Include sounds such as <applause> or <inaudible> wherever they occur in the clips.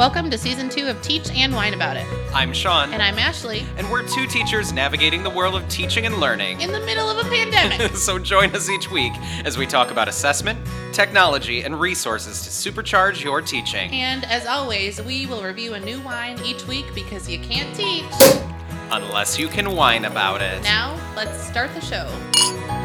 Welcome to season two of Teach and Whine About It. I'm Sean, And I'm Ashley and we're two teachers navigating the world of teaching and learning. in the middle of a pandemic. <laughs> so join us each week as we talk about assessment, technology, and resources to supercharge your teaching. and as always, we will review a new wine each week because you can't teach. Unless you can whine about it. Now, let's start the show.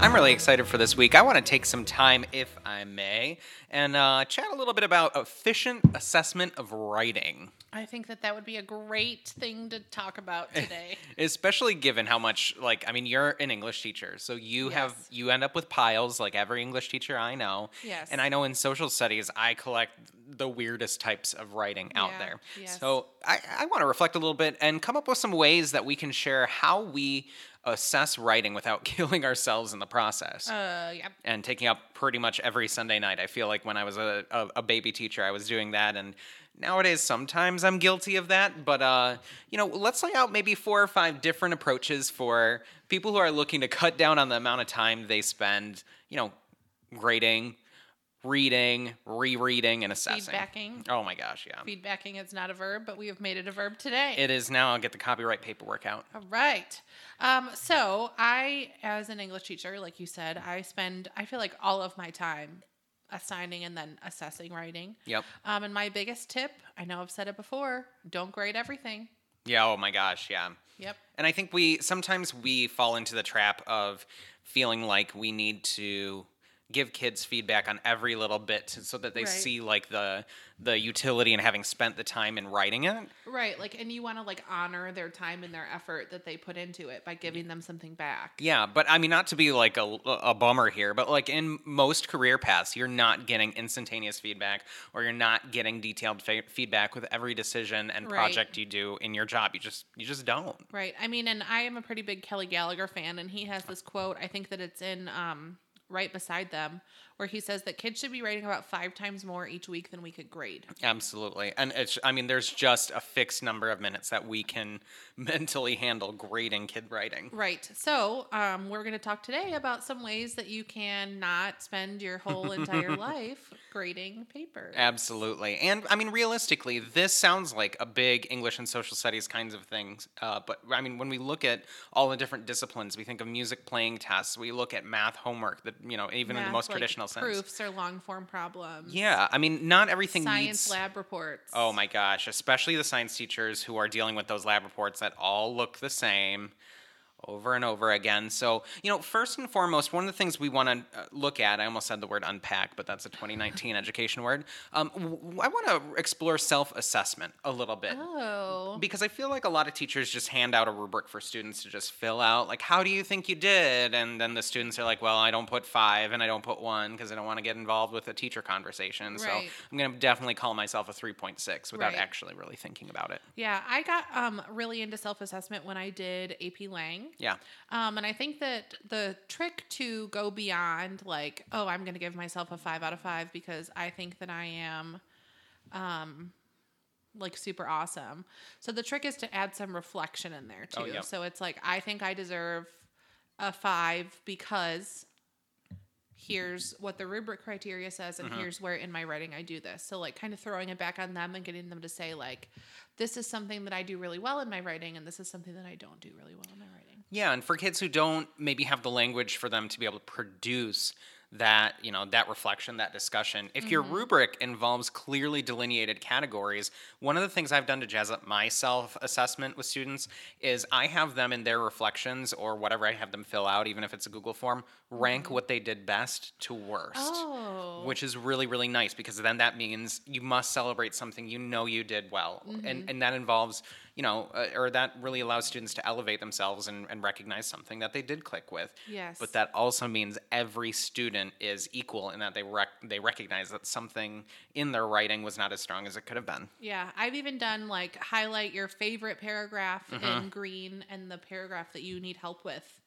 I'm really excited for this week. I want to take some time, if I may, and uh, chat a little bit about efficient assessment of writing. I think that that would be a great thing to talk about <laughs> today. especially given how much like i mean you're an english teacher so you have you end up with piles like every english teacher i know Yes. and i know in social studies i collect the weirdest types of writing out Yeah, there yes. so i, I want to reflect a little bit and come up with some ways that we can share how we assess writing without <laughs> killing ourselves in the process uh, yeah. and taking up pretty much every Sunday night. I feel like when I was a, a, a baby teacher, I was doing that, and nowadays sometimes I'm guilty of that. But uh, you know, let's lay out maybe four or five different approaches for people who are looking to cut down on the amount of time they spend, you know, grading, reading, rereading, and assessing. Feedbacking. Oh my gosh, yeah. Feedbacking is not a verb, but we have made it a verb today. It is now. I'll get the copyright paperwork out. All right. Um, so I, as an English teacher, like you said, I spend I feel like all of my time assigning and then assessing writing. Yep. Um, and my biggest tip, I know I've said it before, don't grade everything. Yeah. Oh my gosh. Yeah. Yep. And I think we sometimes we fall into the trap of feeling like we need to give kids feedback on every little bit so that they Right. see like the the utility in having spent the time in writing it. Right. Like, and you want to like honor their time and their effort that they put into it by giving them something back. Yeah, but I mean not to be like a, a bummer here, but like in most career paths, you're not getting instantaneous feedback or you're not getting detailed fe- feedback with every decision and Right. project you do in your job. You just you just don't. Right. I mean, and I am a pretty big Kelly Gallagher fan, and he has this quote. I think that it's in um, Write Beside Them, where he says that kids should be writing about five times more each week than we could grade. Absolutely. And it's I mean there's just a fixed number of minutes that we can <laughs> mentally handle grading kid writing. Right. So, um, we're going to talk today about some ways that you can not spend your whole entire <laughs> life grading papers. Absolutely. And I mean realistically, this sounds like a big English and social studies kinds of things. Uh, but I mean when we look at all the different disciplines, we think of music playing tests, we look at math homework that you know, even in the most like traditional sense. proofs or long form problems. Yeah, I mean not everything Science needs lab reports. Oh my gosh, especially the science teachers who are dealing with those lab reports that all look the same over and over again. So, you know, first and foremost, one of the things we want to uh, look at, I almost said the word unpack, but that's a 2019 <laughs> education word. Um, w- I want to explore self assessment a little bit. Oh. Because I feel like a lot of teachers just hand out a rubric for students to just fill out, like, how do you think you did? And then the students are like, well, I don't put five and I don't put one because I don't want to get involved with a teacher conversation. So I'm going to definitely call myself a 3.6 without Right. actually really thinking about it. Yeah, I got um, really into self assessment when I did AP Lang. Yeah. Um, and I think that the trick to go beyond, like, oh, I'm going to give myself a five out of five because I think that I am, um, like super awesome. So the trick is to add some reflection in there too. Oh, yep. So it's like I think I deserve a five because here's what the rubric criteria says and here's where in my writing I do this. So like kind of throwing it back on them and getting them to say like this is something that I do really well in my writing and this is something that I don't do really well in my writing. Yeah, and for kids who don't maybe have the language for them to be able to produce that, you know, that reflection, that discussion. If your mm-hmm. rubric involves clearly delineated categories, one of the things I've done to jazz up my self-assessment with students is I have them in their reflections or whatever I have them fill out, even if it's a Google form, rank mm-hmm. what they did best to worst. Oh. Which is really, really nice because then that means you must celebrate something you know you did well. And, mm-hmm. and that involves, you know, uh, or that really allows students to elevate themselves and, and recognize something that they did click with. Yes. But that also means every student is equal in that they rec- they recognize that something in their writing was not as strong as it could have been. Yeah, I've even done like highlight your favorite paragraph Mm-hmm. in green and the paragraph that you need help with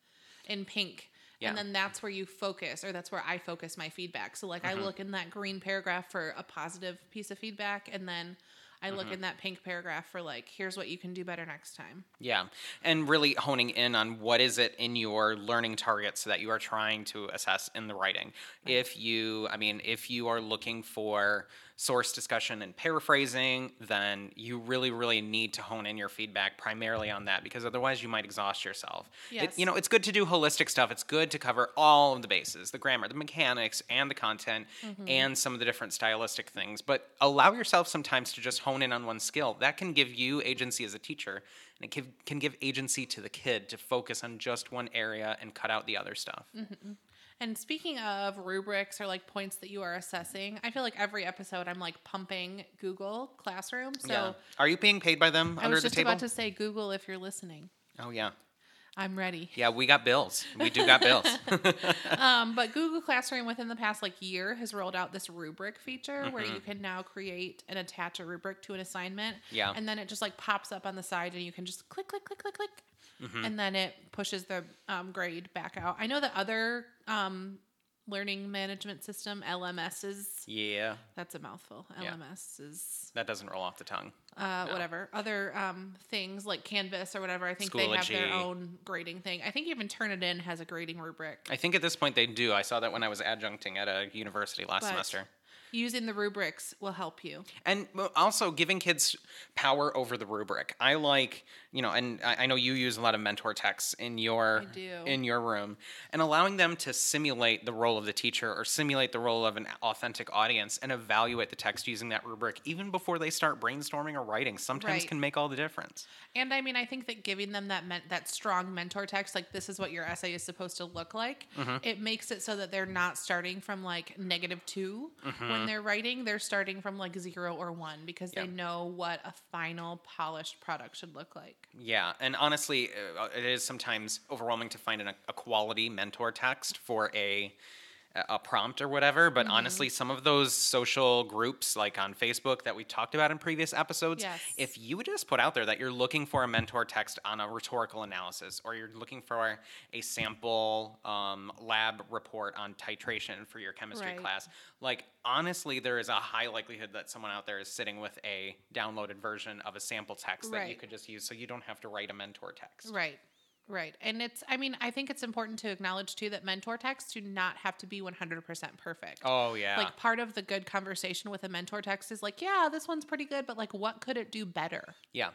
in pink. Yeah. And then that's where you focus, or that's where I focus my feedback. So, like, Mm-hmm. I look in that green paragraph for a positive piece of feedback, and then I look mm-hmm. in that pink paragraph for like, here's what you can do better next time. Yeah. And really honing in on what is it in your learning targets that you are trying to assess in the writing. If you, I mean, if you are looking for source discussion and paraphrasing, then you really, really need to hone in your feedback primarily on that because otherwise you might exhaust yourself. It- Yes. you know, it's good to do holistic stuff. It's good to cover all of the bases the grammar, the mechanics, and the content, Mm-hmm. and some of the different stylistic things. But allow yourself sometimes to just hone in on one skill. That can give you agency as a teacher, and it can, can give agency to the kid to focus on just one area and cut out the other stuff. Mm-hmm. And speaking of rubrics or like points that you are assessing, I feel like every episode I'm like pumping Google Classroom. So yeah. Are you being paid by them I under was the just table? about to say Google if you're listening. oh, yeah. I'm ready. Yeah, we got bills. We do got bills. <laughs> Um, but Google Classroom within the past like year has rolled out this rubric feature where Mm-hmm. you can now create and attach a rubric to an assignment. Yeah. And then it just like pops up on the side and you can just click, click, click, click, click. Mm-hmm. And then it pushes the um, grade back out. I know that other um, learning management system, LMSs, yeah, that's a mouthful. Yeah. LMS is that doesn't roll off the tongue. uh, whatever other um, things like Canvas or whatever. I think they have their own grading thing. I think even Turnitin has a grading rubric. I think at this point they do. I saw that when I was adjuncting at a university last But semester. Using the rubrics will help you. And also giving kids power over the rubric. I like, you know, and I know you use a lot of mentor texts in your in your room, and allowing them to simulate the role of the teacher or simulate the role of an authentic audience and evaluate the text using that rubric even before they start brainstorming or writing. Sometimes Right. can make all the difference. And I mean, I think that giving them that men- that strong mentor text, like this is what your essay is supposed to look like, Mm-hmm. it makes it so that they're not starting from like negative 2 Mm-hmm. When they're writing. They're starting from like zero or one because Yeah. they know what a final polished product should look like. Yeah, and honestly, uh, it is sometimes overwhelming to find an, a quality mentor text for a a prompt or whatever. But Mm-hmm. honestly, some of those social groups, like on Facebook, that we talked about in previous episodes, Yes. if you just put out there that you're looking for a mentor text on a rhetorical analysis, or you're looking for a sample um, lab report on titration for your chemistry Right. class, like honestly, there is a high likelihood that someone out there is sitting with a downloaded version of a sample text that you could just use, so you don't have to write a mentor text. Right. Right. And it's, I mean, I think it's important to acknowledge too that mentor texts do not have to be 100% perfect. Oh yeah. Like part of the good conversation with a mentor text is like, yeah, this one's pretty good, but like, what could it do better? yeah.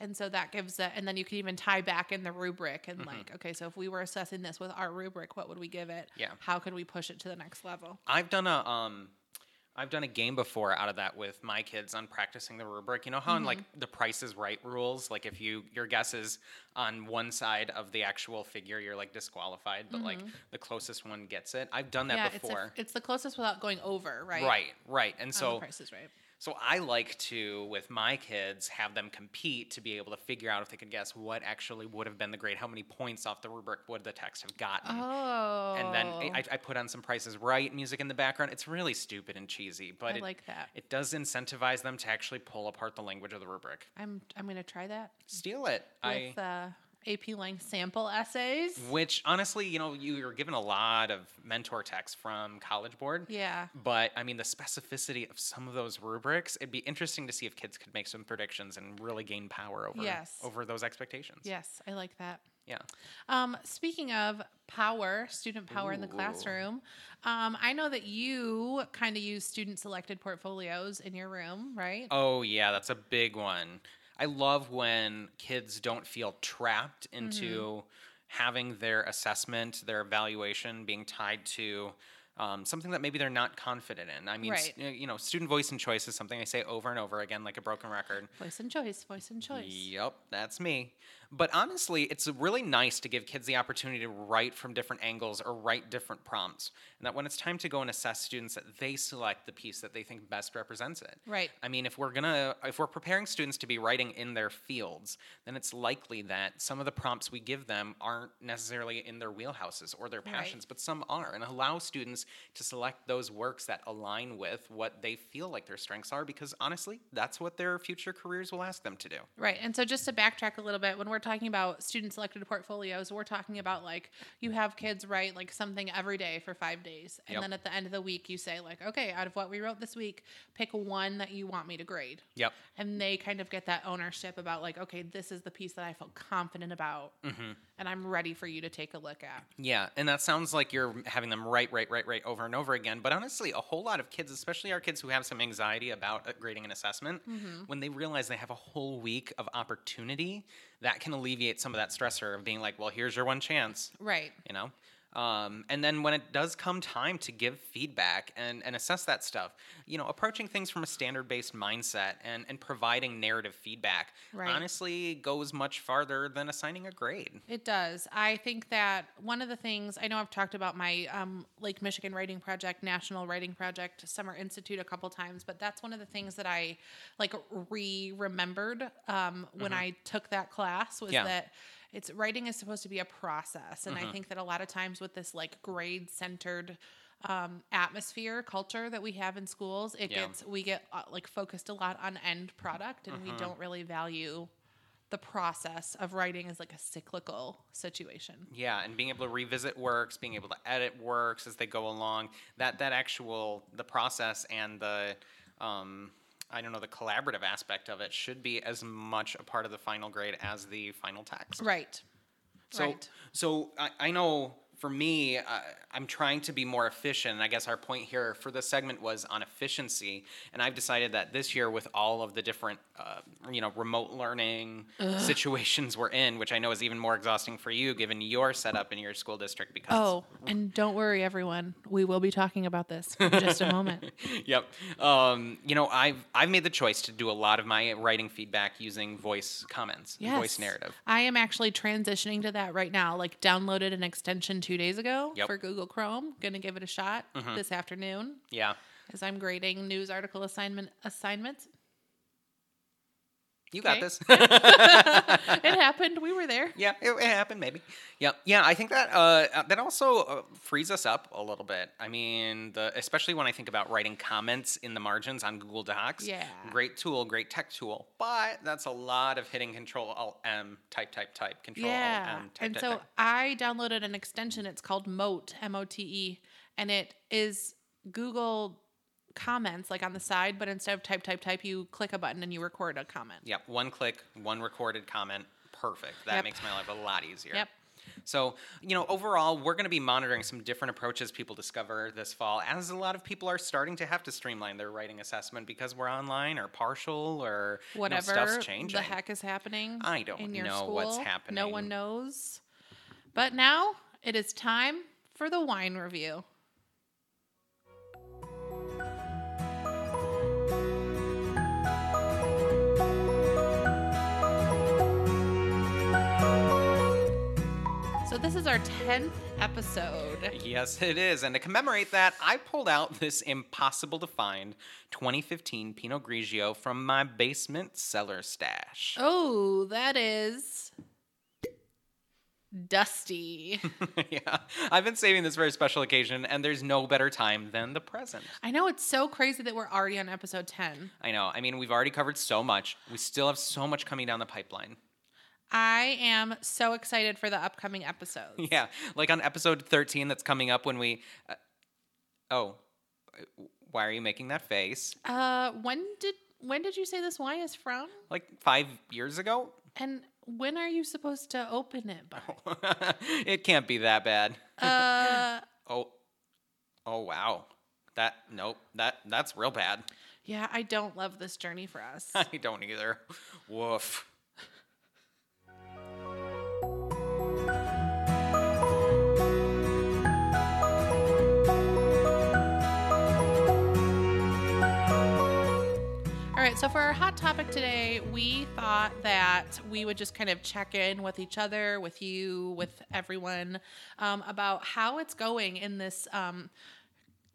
And so that gives that, and then you can even tie back in the rubric and Mm-hmm. like, okay, so if we were assessing this with our rubric, what would we give it? Yeah. How could we push it to the next level? I've done a um I've done a game before out of that with my kids on practicing the rubric. You know how in like Mm-hmm. the price is right rules, like if you your guess is on one side of the actual figure, you're like disqualified, but like the closest one gets it. I've done that Mm-hmm. yeah, it's, before. a, it's the closest without going over, right? right, right. And On so price is right. So I like to, with my kids, have them compete to be able to figure out if they could guess what actually would have been the grade, how many points off the rubric would the text have gotten. Oh. And then I, I put on some Prices Right music in the background. It's really stupid and cheesy, but I it, like that. it does incentivize them to actually pull apart the language of the rubric. I'm I'm gonna try that Steal it. I, with uh, AP Lang sample essays. which honestly, you know, you were given a lot of mentor text from College Board. Yeah. But I mean, the specificity of some of those rubrics, it'd be interesting to see if kids could make some predictions and really gain power over Yes. over those expectations. Yes, I like that. Yeah. Um, speaking of power, student power in the classroom, um, I know that you kind of use student selected portfolios in your room, right? Oh yeah, that's a big one. I love when kids don't feel trapped into Mm-hmm. having their assessment, their evaluation being tied to um, something that maybe they're not confident in. I mean, Right. you know, student voice and choice is something I say over and over again, like a broken record. Voice and choice, voice and choice. Yep, that's me. But honestly, it's really nice to give kids the opportunity to write from different angles or write different prompts. And that when it's time to go and assess students, that they select the piece that they think best represents it. Right. I mean, if we're gonna, if we're preparing students to be writing in their fields, then it's likely that some of the prompts we give them aren't necessarily in their wheelhouses or their Right. passions, but some are, and allow students to select those works that align with what they feel like their strengths are, because honestly, that's what their future careers will ask them to do. Right. And so just to backtrack a little bit, when we're we're talking about student selected portfolios, we're talking about like you have kids write like something every day for five days. And Yep. then at the end of the week, you say, like, okay, out of what we wrote this week, pick one that you want me to grade. Yep. And they kind of get that ownership about, like, okay, this is the piece that I felt confident about. Mm-hmm. And I'm ready for you to take a look at. Yeah, and that sounds like you're having them write, write, write, write over and over again. But honestly, a whole lot of kids, especially our kids who have some anxiety about uh, grading an assessment, when they realize they have a whole week of opportunity, that can alleviate some of that stressor of being like, well, here's your one chance, Right. you know? Um, and then when it does come time to give feedback and, and assess that stuff, you know, approaching things from a standard based mindset and, and providing narrative feedback Right. honestly goes much farther than assigning a grade. It does. I think that one of the things I know I've talked about my um, Lake Michigan Writing Project, National Writing Project, Summer Institute a couple times, but that's one of the things that I like re remembered um, when I took that class was Mm-hmm. Yeah. that it's writing is supposed to be a process, and Mm-hmm. I think that a lot of times with this like grade centered um, atmosphere culture that we have in schools, it Yeah. gets we get uh, like focused a lot on end product, and Mm-hmm. we don't really value the process of writing as like a cyclical situation. Yeah, and being able to revisit works, being able to edit works as they go along, that that actual the process and the um, I don't know the collaborative aspect of it should be as much a part of the final grade as the final text. Right. So, right. so I, I know for me, I, I'm trying to be more efficient. And I guess our point here for this segment was on efficiency. And I've decided that this year, with all of the different, uh, you know, remote learning situations we're in, which I know is even more exhausting for you, given your setup in your school district. Because Oh, and don't worry, everyone. We will be talking about this in just a moment. <laughs> yep. Um, you know, I've I've made the choice to do a lot of my writing feedback using voice comments, Yes. voice narrative. I am actually transitioning to that right now. Like, downloaded an extension two days ago Yep. for Google Chrome. Gonna give it a shot mm-hmm. this afternoon Yeah. as I'm grading news article assignment assignments. You got Okay. this. <laughs> it <laughs> happened. We were there. Yeah, it, it happened maybe. Yeah, yeah. I think that uh, that also uh, frees us up a little bit. I mean, the especially when I think about writing comments in the margins on Google Docs. Yeah. Great tool, great tech tool, but that's a lot of hitting Control Alt M, type, type, type, Control Yeah. Alt M, type, and type, so type. I downloaded an extension. It's called Mote, M O T E, and it is Google comments like on the side, but instead of type, type, type, you click a button and you record a comment. Yep, one click, one recorded comment. Perfect. That Yep. makes my life a lot easier. Yep. So, you know, overall, we're going to be monitoring some different approaches people discover this fall, as a lot of people are starting to have to streamline their writing assessment because we're online or partial or you know, Whatever stuff's changing. the heck is happening. I don't know school. what's happening. No one knows. But now it is time for the wine review. Is our 10th episode. Yes, it is. And to commemorate that, I pulled out this impossible to find 2015 Pinot Grigio from my basement cellar stash. Oh, that is dusty. <laughs> yeah, I've been saving this for a special occasion, and there's no better time than the present. I know it's so crazy that we're already on episode 10. I know. I mean, we've already covered so much. We still have so much coming down the pipeline. I am so excited for the upcoming episodes. <laughs> Yeah, like on episode 13 that's coming up when we. Uh, oh, uh, why are you making that face? Uh, when did when did you say this wine is from? Like five years ago? And when are you supposed to open it by? <laughs> it can't be that bad. <laughs> Uh, Oh, oh wow. That nope. That that's real bad. yeah, I don't love this journey for us. I don't either. Woof. So for our hot topic today, we thought that we would just kind of check in with each other, with you, with everyone um, about how it's going in this um,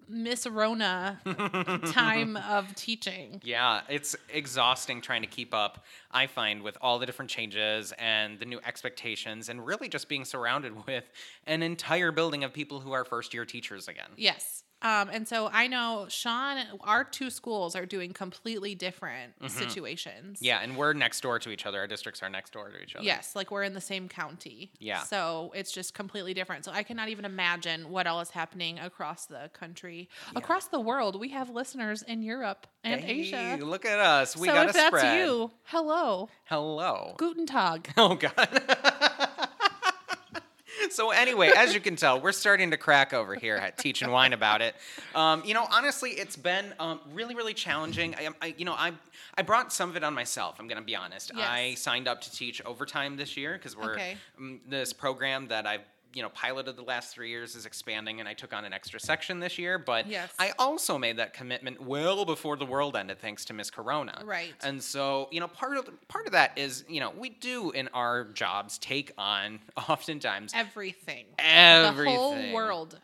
Miss Rona <laughs> time of teaching. Yeah, it's exhausting trying to keep up, I find, with all the different changes and the new expectations, and really just being surrounded <laughs> with an entire building of people who are first year teachers again. Yes. Um, and so I know Sean, our two schools are doing completely different situations. Mm-hmm. Yeah, and we're next door to each other. Our districts are next door to each other. Yes, like we're in the same county. Yeah. So it's just completely different. So I cannot even imagine what all is happening across the country, across the world. We have listeners in Europe and Hey, Asia. look at us. We so got if a that's spread. you, hello, Hello. guten tag. <laughs> Oh God. <laughs> so anyway, as you can tell, we're starting to crack over here at Teach and Whine about it. Um, you know, honestly, it's been um, really, really challenging. I, I, you know, I I brought some of it on myself. I'm going to be honest. Yes. I signed up to teach overtime this year because we're Okay. um, this program that I've you know piloted the last three years is expanding, and I took on an extra section this year. But Yes. I also made that commitment well before the world ended, thanks to Miss Corona. Right. And so, you know, part of part of that is, you know, we do in our jobs take on <laughs> oftentimes Everything. everything. The whole world.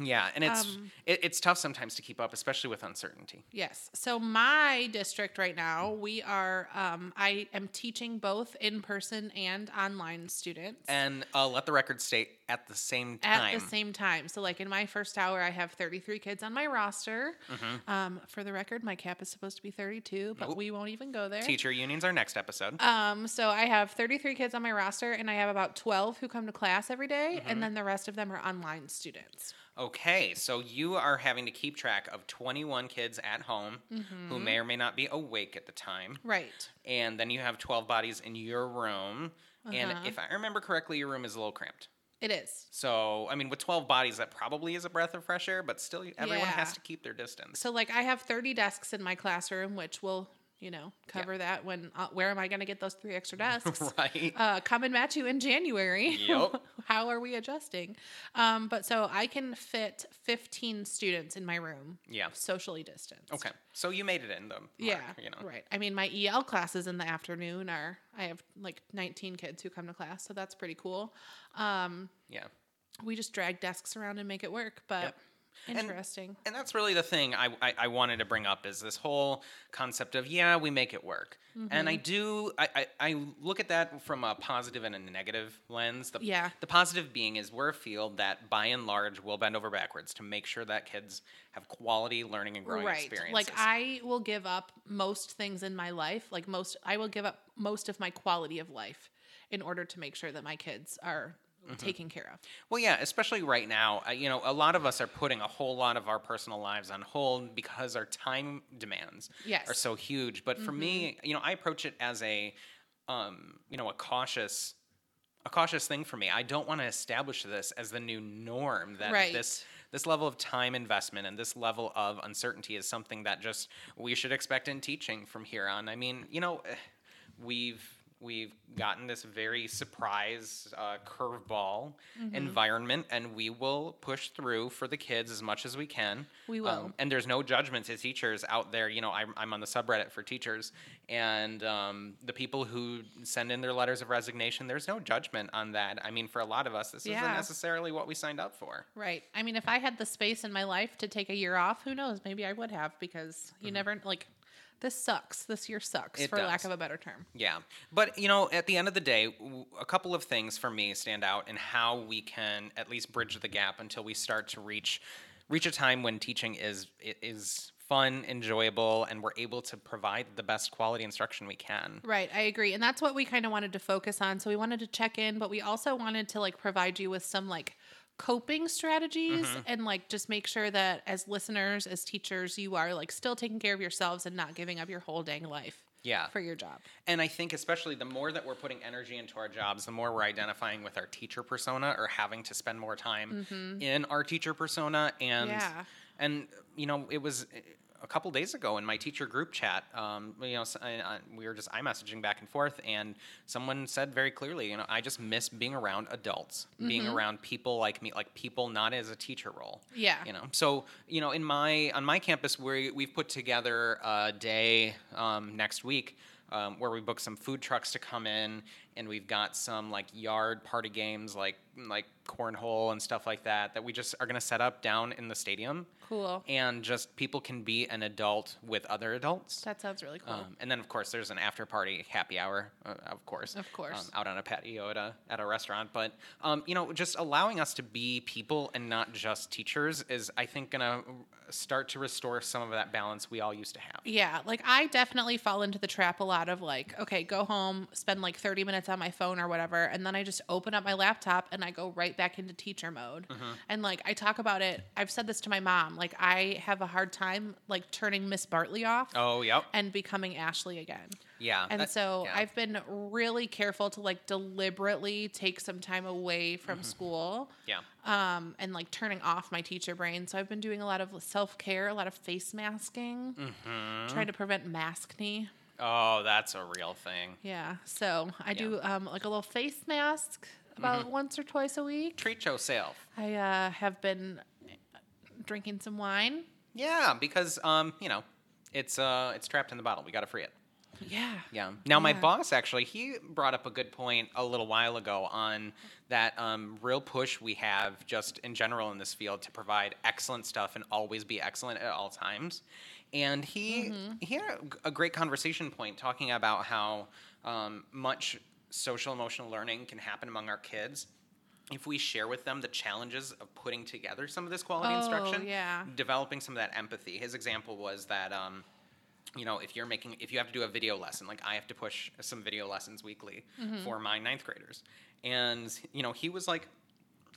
Yeah, and it's Um, it, it's tough sometimes to keep up, especially with uncertainty. Yes. So my district right now, we are. Um, I am teaching both in person and online students. And uh, let the record state at the same time. at the same time. So, like in my first hour, I have 33 kids on my roster. Um, for the record, my cap is supposed to be 32, but we won't even go there. Teacher unions our next episode. Um, so I have 33 kids on my roster, and I have about 12 who come to class every day, Mm-hmm. and then the rest of them are online students. Okay, so you are having to keep track of 21 kids at home who Mm-hmm. may or may not be awake at the time. Right. And then you have 12 bodies in your room. And Uh-huh. if I remember correctly, your room is a little cramped. It is. So, I mean, with 12 bodies, that probably is a breath of fresh air, but still, everyone has to keep their distance. So, like, I have 30 desks in my classroom, which will, you know, cover that. When uh, where am I going to get those three extra <laughs> desks? right? uh, come and match you in January. Yep. <laughs> How are we adjusting? Um, but so I can fit 15 students in my room, yeah. socially distanced. Okay. So you made it in the mark, Yeah. you know. Right. I mean, my EL classes in the afternoon are, I have like 19 kids who come to class, so that's pretty cool. Um, Yeah. we just drag desks around and make it work, but Yep. And- interesting. And that's really the thing I, I, I wanted to bring up is this whole concept of yeah we make it work and I Mm-hmm. do I, I, I look at that from a positive and a negative lens the, Yeah. the positive being is we're a field that by and large will bend over backwards to make sure that kids have quality learning and growing right. experiences Like I will give up most things in my life, like most, I will give up most of my quality of life in order to make sure that my kids are Mm-hmm. taken care of. Well, yeah, especially right now. Uh, you know, a lot of us are putting a whole lot of our personal lives on hold because our time demands Yes. are so huge. But for me, you know, I approach it as a, um, you know, a cautious, a cautious thing for me. I don't want to establish this as the new norm. That Right. this this level of time investment and this level of uncertainty is something that just we should expect in teaching from here on. I mean, you know, <sighs> we've we've gotten this very surprise uh, curveball Mm-hmm. environment, and we will push through for the kids as much as we can. We will. Um, and there's no judgment to teachers out there. You know, I'm, I'm on the subreddit for teachers, and um, the people who send in their letters of resignation, there's no judgment on that. I mean, for a lot of us, this isn't necessarily what we signed up for. Right. I mean, if I had the space in my life to take a year off, who knows? Maybe I would have because you never like. This sucks. This year sucks. It for lack of a better term. Yeah. But, you know, at the end of the day, w- a couple of things for me stand out in how we can at least bridge the gap until we start to reach reach a time when teaching is is fun, enjoyable, and we're able to provide the best quality instruction we can. Right, I agree. And that's what we kind of wanted to focus on. So we wanted to check in, but we also wanted to like provide you with some like coping strategies Mm-hmm. and like just make sure that as listeners, as teachers, you are like still taking care of yourselves and not giving up your whole dang life Yeah. for your job. And I think especially the more that we're putting energy into our jobs, the more we're identifying with our teacher persona or having to spend more time in our teacher persona. And Yeah. and you know, it was a couple days ago in my teacher group chat. Um, you know, s- I- I- we were just i messaging back and forth, and someone said very clearly, you know, I just miss being around adults, being around people like me, like people not as a teacher role. Yeah. You know, so you know, in my on my campus, we we've put together a day um, next week um, where we book some food trucks to come in and we've got some like yard party games like like cornhole and stuff like that that we just are going to set up down in the stadium Cool. and just people can be an adult with other adults That sounds really cool. um, and then of course there's an after party happy hour uh, of course Of course. um, out on a patio at a, at a restaurant but um, you know just allowing us to be people and not just teachers is i think going to start to restore some of that balance we all used to have Yeah, like I definitely fall into the trap a lot of like, okay, go home, spend like 30 minutes on my phone or whatever, and then I just open up my laptop and I go right back into teacher mode. Mm-hmm. And like I talk about it, I've said this to my mom, like I have a hard time like turning Miss Bartley off oh yep and becoming Ashley again. yeah And that- so yeah. I've been really careful to like deliberately take some time away from Mm-hmm. school yeah um, and like turning off my teacher brain. So I've been doing a lot of self care, a lot of face masking, Mm-hmm. trying to prevent maskne. Oh that's a real thing Yeah. So I Yeah. do um, like a little face mask about Mm-hmm. once or twice a week. treat yourself I uh, have been drinking some wine. yeah because um you know it's uh it's trapped in the bottle we got to free it Yeah. Yeah. Now, my boss actually, he brought up a good point a little while ago on that um, real push we have just in general in this field to provide excellent stuff and always be excellent at all times. And he he had a, a great conversation point talking about how um, much social emotional learning can happen among our kids if we share with them the challenges of putting together some of this quality Oh, instruction yeah. developing some of that empathy his example was that um, you know, if you're making, if you have to do a video lesson, like I have to push some video lessons weekly for my ninth graders. And, you know, he was like,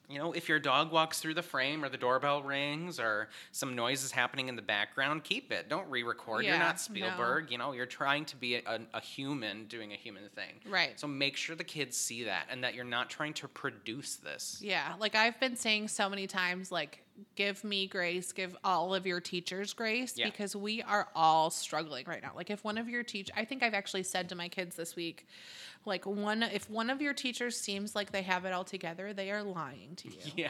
you know, if your dog walks through the frame or the doorbell rings or some noise is happening in the background, keep it. Don't re record. you're Yeah, not no. Spielberg. You know, you're trying to be a, a human doing a human thing. Right. So make sure the kids see that and that you're not trying to produce this. Yeah, like I've been saying so many times, like, give me grace, give all of your teachers grace Yeah. because we are all struggling right now. Like, if one of your teach, I think I've actually said to my kids this week, like, one, if one of your teachers seems like they have it all together, they are lying to you. <laughs> Yeah,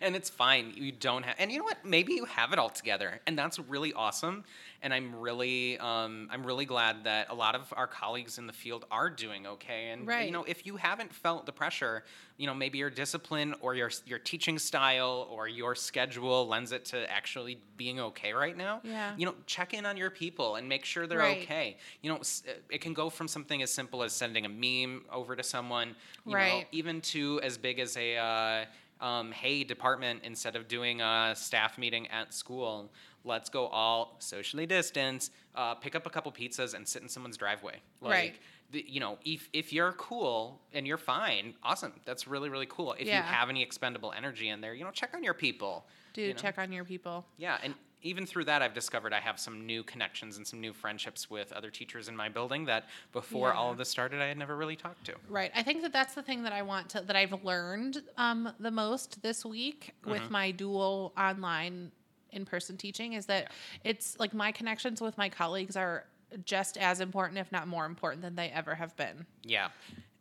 and it's fine. You don't have, and you know what? Maybe you have it all together, and that's really awesome. And I'm really, um, I'm really glad that a lot of our colleagues in the field are doing okay. And you know, if you haven't felt the pressure, you know, maybe your discipline or your your teaching style or your schedule lends it to actually being okay right now. Yeah. You know, check in on your people and make sure they're Right. okay. You know, it can go from something as simple as sending a meme over to someone, you know, Right. even to as big as a uh, um, hey department instead of doing a staff meeting at school let's go all socially distance uh, pick up a couple pizzas and sit in someone's driveway like Right. the, you know if, if you're cool and you're fine awesome that's really really cool if you have any expendable energy in there you know check on your people Do you know? check on your people. yeah and even through that i've discovered i have some new connections and some new friendships with other teachers in my building that before all of this started i had never really talked to Right. I think that that's the thing that I want to that I've learned um, the most this week with Mm-hmm. my dual online in-person teaching is that it's like my connections with my colleagues are just as important if not more important than they ever have been. Yeah.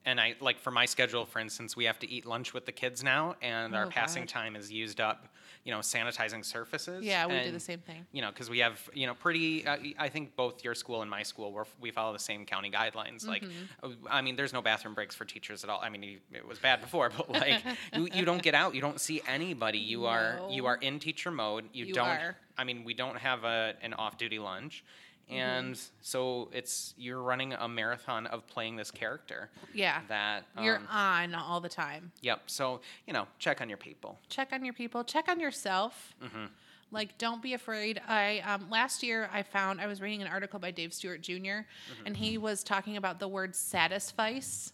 And I like for my schedule, for instance, we have to eat lunch with the kids now, and our Oh, passing time is used up, you know, sanitizing surfaces. Yeah, we do the same thing. You know, because we have, you know, pretty. Uh, I think both your school and my school, we're, we follow the same county guidelines. Like, Mm-hmm. uh, I mean, there's no bathroom breaks for teachers at all. I mean, it was bad before, <laughs> but like, you, you don't get out, you don't see anybody. You are you are in teacher mode. You, You don't. are. I mean, we don't have a an off duty lunch. And so it's you're running a marathon of playing this character Yeah. that You're um, on all the time. Yep. So you know, check on your people. check on your people check on yourself Mm-hmm. like don't be afraid i um, last year i found i was reading an article by dave stuart jr Mm-hmm. and he was talking about the word satisfice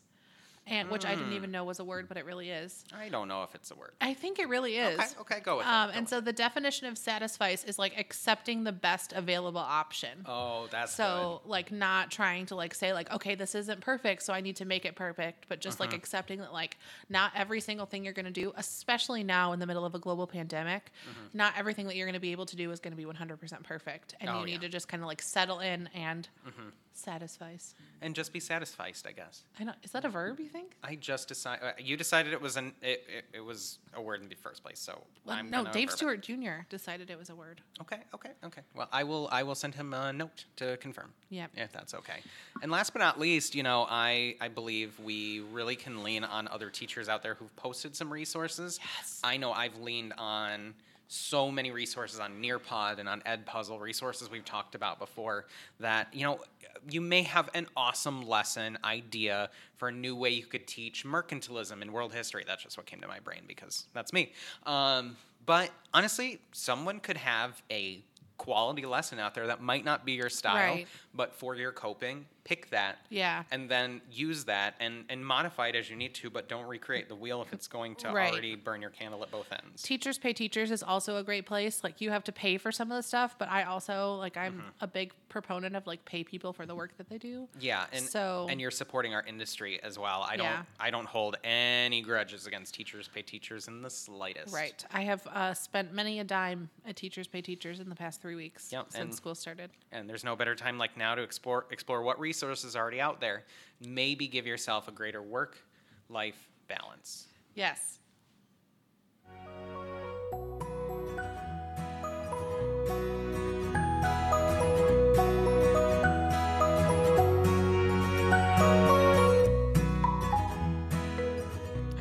and which i didn't Mm. even know was a word but it really is I don't know if it's a word. i think it really is Okay. Okay. Go with um, it. Go and with so the definition of satisfice is like accepting the best available option it. Oh, that's so like not trying to like say like okay this isn't perfect so I need to make it perfect but just Mm-hmm. like accepting that like not every single thing you're going to do especially now in the middle of a global pandemic not everything that you're going to be able to do is going to be 100% perfect and Mm-hmm. Oh, you need yeah. to just kind of like settle in and satisfice. And just be satisfied, I guess. I know is that a verb you think? I just decided. Uh, you decided it was an it, it, it was a word in the first place. So Well, I'm no, Dave. Stuart Jr. decided it was a word. Okay, okay, okay. Well, I will I will send him a note to confirm. Yep. If that's okay. And last but not least, you know, I I believe we really can lean on other teachers out there who've posted some resources. Yes. I know I've leaned on so many resources on Nearpod and on Edpuzzle resources we've talked about before that you know you may have an awesome lesson idea for a new way you could teach mercantilism in world history. That's just what came to my brain because that's me. Um, but honestly, someone could have a quality lesson out there that might not be your style, Right. but for your coping, pick that Yeah. and then use that and, and modify it as you need to, but don't recreate the wheel if it's going to Right. already burn your candle at both ends. Teachers Pay Teachers is also a great place. Like you have to pay for some of the stuff, but I also like I'm Mm-hmm. a big proponent of like pay people for the work that they do. yeah, and So- and you're supporting our industry as well. I don't Yeah. I don't hold any grudges against teachers pay teachers in the slightest. Right. I have uh, spent many a dime at Teachers Pay Teachers in the past three weeks Yep, since and- school started. And there's no better time like now to explore explore what resources already out there. Maybe give yourself a greater work life balance. Yes.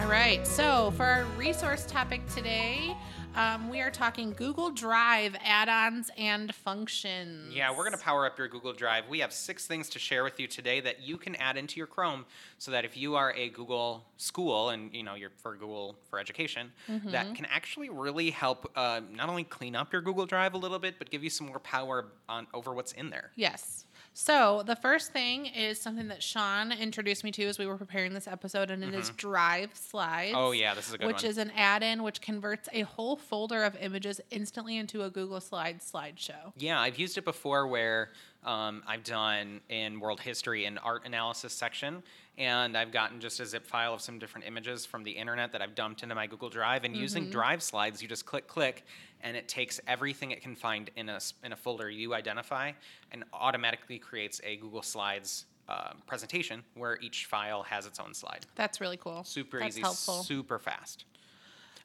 All right. So, for our resource topic today, um, we are talking Google Drive add ons and functions. Yeah, we're going to power up your Google Drive. We have six things to share with you today that you can add into your Chrome so that if you are a Google school and you know you're for Google for education, Mm-hmm. that can actually really help uh, not only clean up your Google Drive a little bit, but give you some more power on over what's in there. Yes. So the first thing is something that Sean introduced me to as we were preparing this episode, and it is Drive Slides. Mm-hmm. Oh, yeah, this is a good one. which one. is an add-in which converts a whole folder of images instantly into a Google Slides slideshow. Yeah, I've used it before where um, I've done in world history an art analysis section, and I've gotten just a zip file of some different images from the internet that I've dumped into my Google Drive. And using Drive slides, you just click, click, and it takes everything it can find in a, in a folder you identify and automatically creates a Google Slides uh, presentation where each file has its own slide. That's really cool. Super That's easy, helpful. super fast.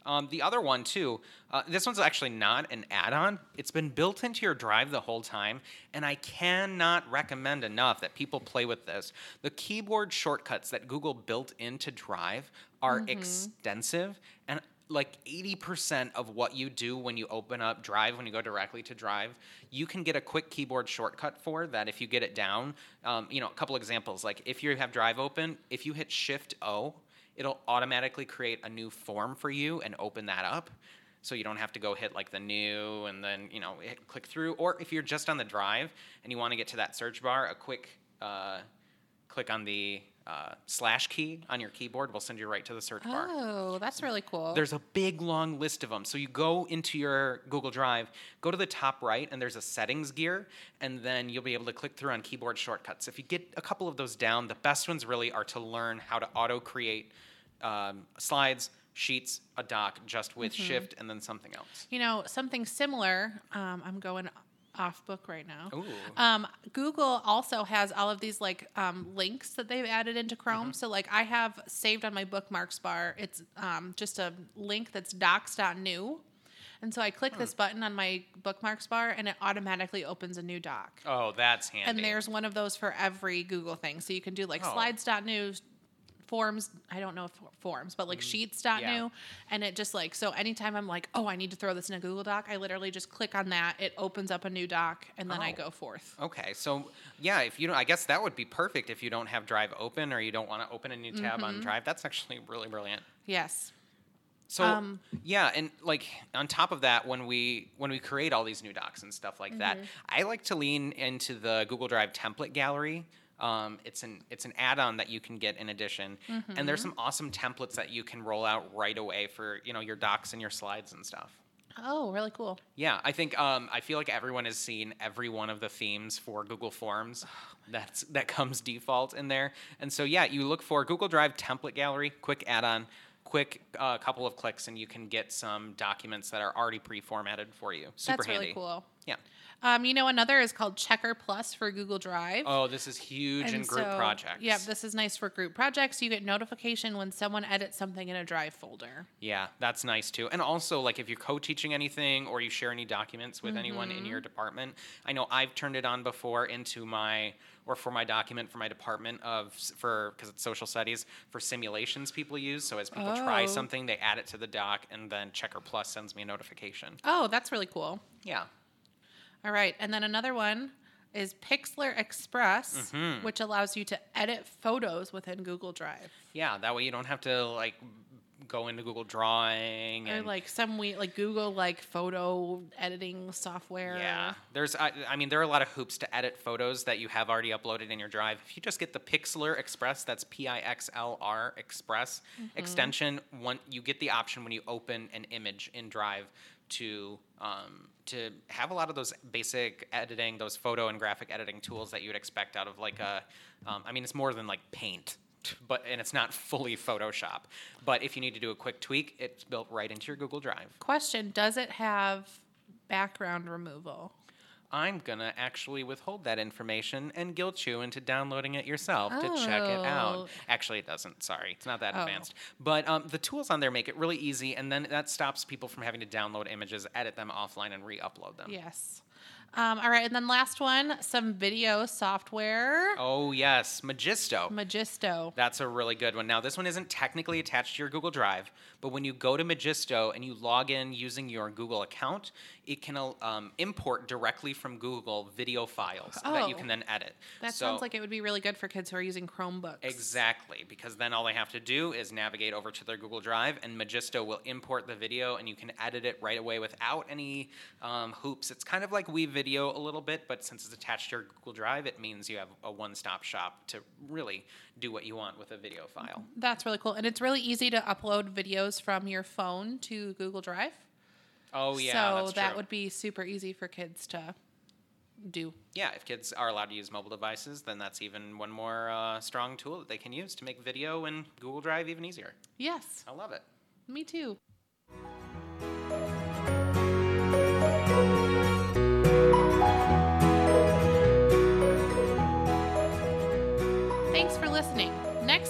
Um, the other one too, uh, this one's actually not an add-on. It's been built into your drive the whole time, and I cannot recommend enough that people play with this. The keyboard shortcuts that Google built into Drive are extensive, and like 80% of what you do when you open up Drive, when you go directly to Drive, you can get a quick keyboard shortcut for that if you get it down. Um, you know, a couple examples like if you have Drive open, if you hit Shift O, it'll automatically create a new form for you and open that up so you don't have to go hit like the new and then you know hit, click through or if you're just on the drive and you want to get to that search bar a quick uh, click on the uh, slash key on your keyboard will send you right to the search bar Oh, that's really cool. there's a big long list of them. So you go into your Google Drive, go to the top right, and there's a settings gear, and then you'll be able to click through on keyboard shortcuts. If you get a couple of those down, the best ones really are to learn how to auto create um, slides, sheets, a doc just with Shift and then something else. you know, something similar. Um, I'm going off book right now. Um, Google also has all of these like um, links that they've added into Chrome. Mm-hmm. So like I have saved on my bookmarks bar. It's um, just a link that's docs.new. And so I click Hmm. this button on my bookmarks bar and it automatically opens a new doc. Oh, that's handy. And there's one of those for every Google thing. So you can do like Oh. slides.new, forms, I don't know if forms, but like sheets.new. Mm, yeah. And it just like, so anytime I'm like, oh, I need to throw this in a Google Doc, I literally just click on that. It opens up a new doc and then I Oh. go forth. Okay, so yeah, if you don't, I guess that would be perfect if you don't have Drive open or you don't want to open a new tab Mm-hmm. on Drive. That's actually really brilliant. Yes. So Um, yeah, and like on top of that, when we when we create all these new docs and stuff like that, Mm-hmm. I like to lean into the Google Drive template gallery. Um, it's an it's an add-on that you can get in addition, and there's Mm-hmm. some awesome templates that you can roll out right away for you know your docs and your slides and stuff. Oh, really cool. Yeah, I think um, I feel like everyone has seen every one of the themes for Google Forms. That's that comes default in there, and so yeah, you look for Google Drive template gallery, quick add-on, quick uh, couple of clicks, and you can get some documents that are already pre-formatted for you. Super That's handy. really cool. Yeah. Um, you know, another is called Checker Plus for Google Drive. Oh, this is huge in And group so- projects. Yep, this is nice for group projects. You get notification when someone edits something in a Drive folder. Yeah, that's nice too. And also, like, if you're co-teaching anything or you share any documents with anyone in Mm-hmm. your department, I know I've turned it on before into my or for my document for my department of for because it's social studies for simulations people use. So as people try Oh. something, they add it to the doc, and then Checker Plus sends me a notification. Oh, that's really cool. Yeah. All right, and then another one is Pixlr Express, Mm-hmm. which allows you to edit photos within Google Drive. Yeah, that way you don't have to like go into Google Drawing Or and like some we like Google like photo editing software. Yeah, there's. I, I mean, there are a lot of hoops to edit photos that you have already uploaded in your drive. If you just get the Pixlr Express, that's P-I-X-L-R Express extension. One, you get the option when you open an image in Drive to um, to have a lot of those basic editing, those photo and graphic editing tools that you would expect out of like a. Um, I mean, it's more than like Paint. <laughs> But and it's not fully Photoshop. But if you need to do a quick tweak, it's built right into your Google Drive. Question: Does it have background removal? I'm gonna actually withhold that information and guilt you into downloading it yourself to check it Oh. out. Actually, it doesn't. Sorry, it's not that Oh. advanced. But um, the tools on there make it really easy, and then that stops people from having to download images, edit them offline, and re-upload them. Yes. Um, all right, and then last one, some video software. Oh yes, Magisto. Magisto. That's a really good one. Now, this one isn't technically attached to your Google Drive, but when you go to Magisto and you log in using your Google account, it can um, import directly from Google video files that you Oh. can then edit. That So- sounds like it would be really good for kids who are using Chromebooks. Exactly, because then all they have to do is navigate over to their Google Drive, and Magisto will import the video, and you can edit it right away without any um, hoops. It's kind of like WeVideo a little bit, but since it's attached to your Google Drive, it means you have a one-stop shop to really do what you want with a video file. That's really cool. And it's really easy to upload videos from your phone to Google Drive. Oh yeah, so that would be super easy for kids to do. yeah. If kids are allowed to use mobile devices, then that's even one more uh, strong tool that they can use to make video and Google Drive even easier. Yes, I love it. me too.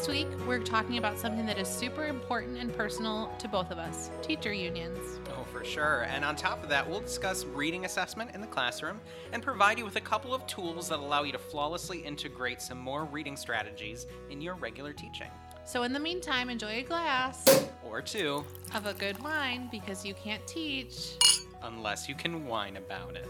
Week, we're talking about something that is super important and personal to both of us teacher unions. Oh, for sure. And on top of that, we'll discuss reading assessment in the classroom and provide you with a couple of tools that allow you to flawlessly integrate some more reading strategies in your regular teaching. So, in the meantime, enjoy a glass Or two, of a good wine because you can't teach. unless you can whine about it.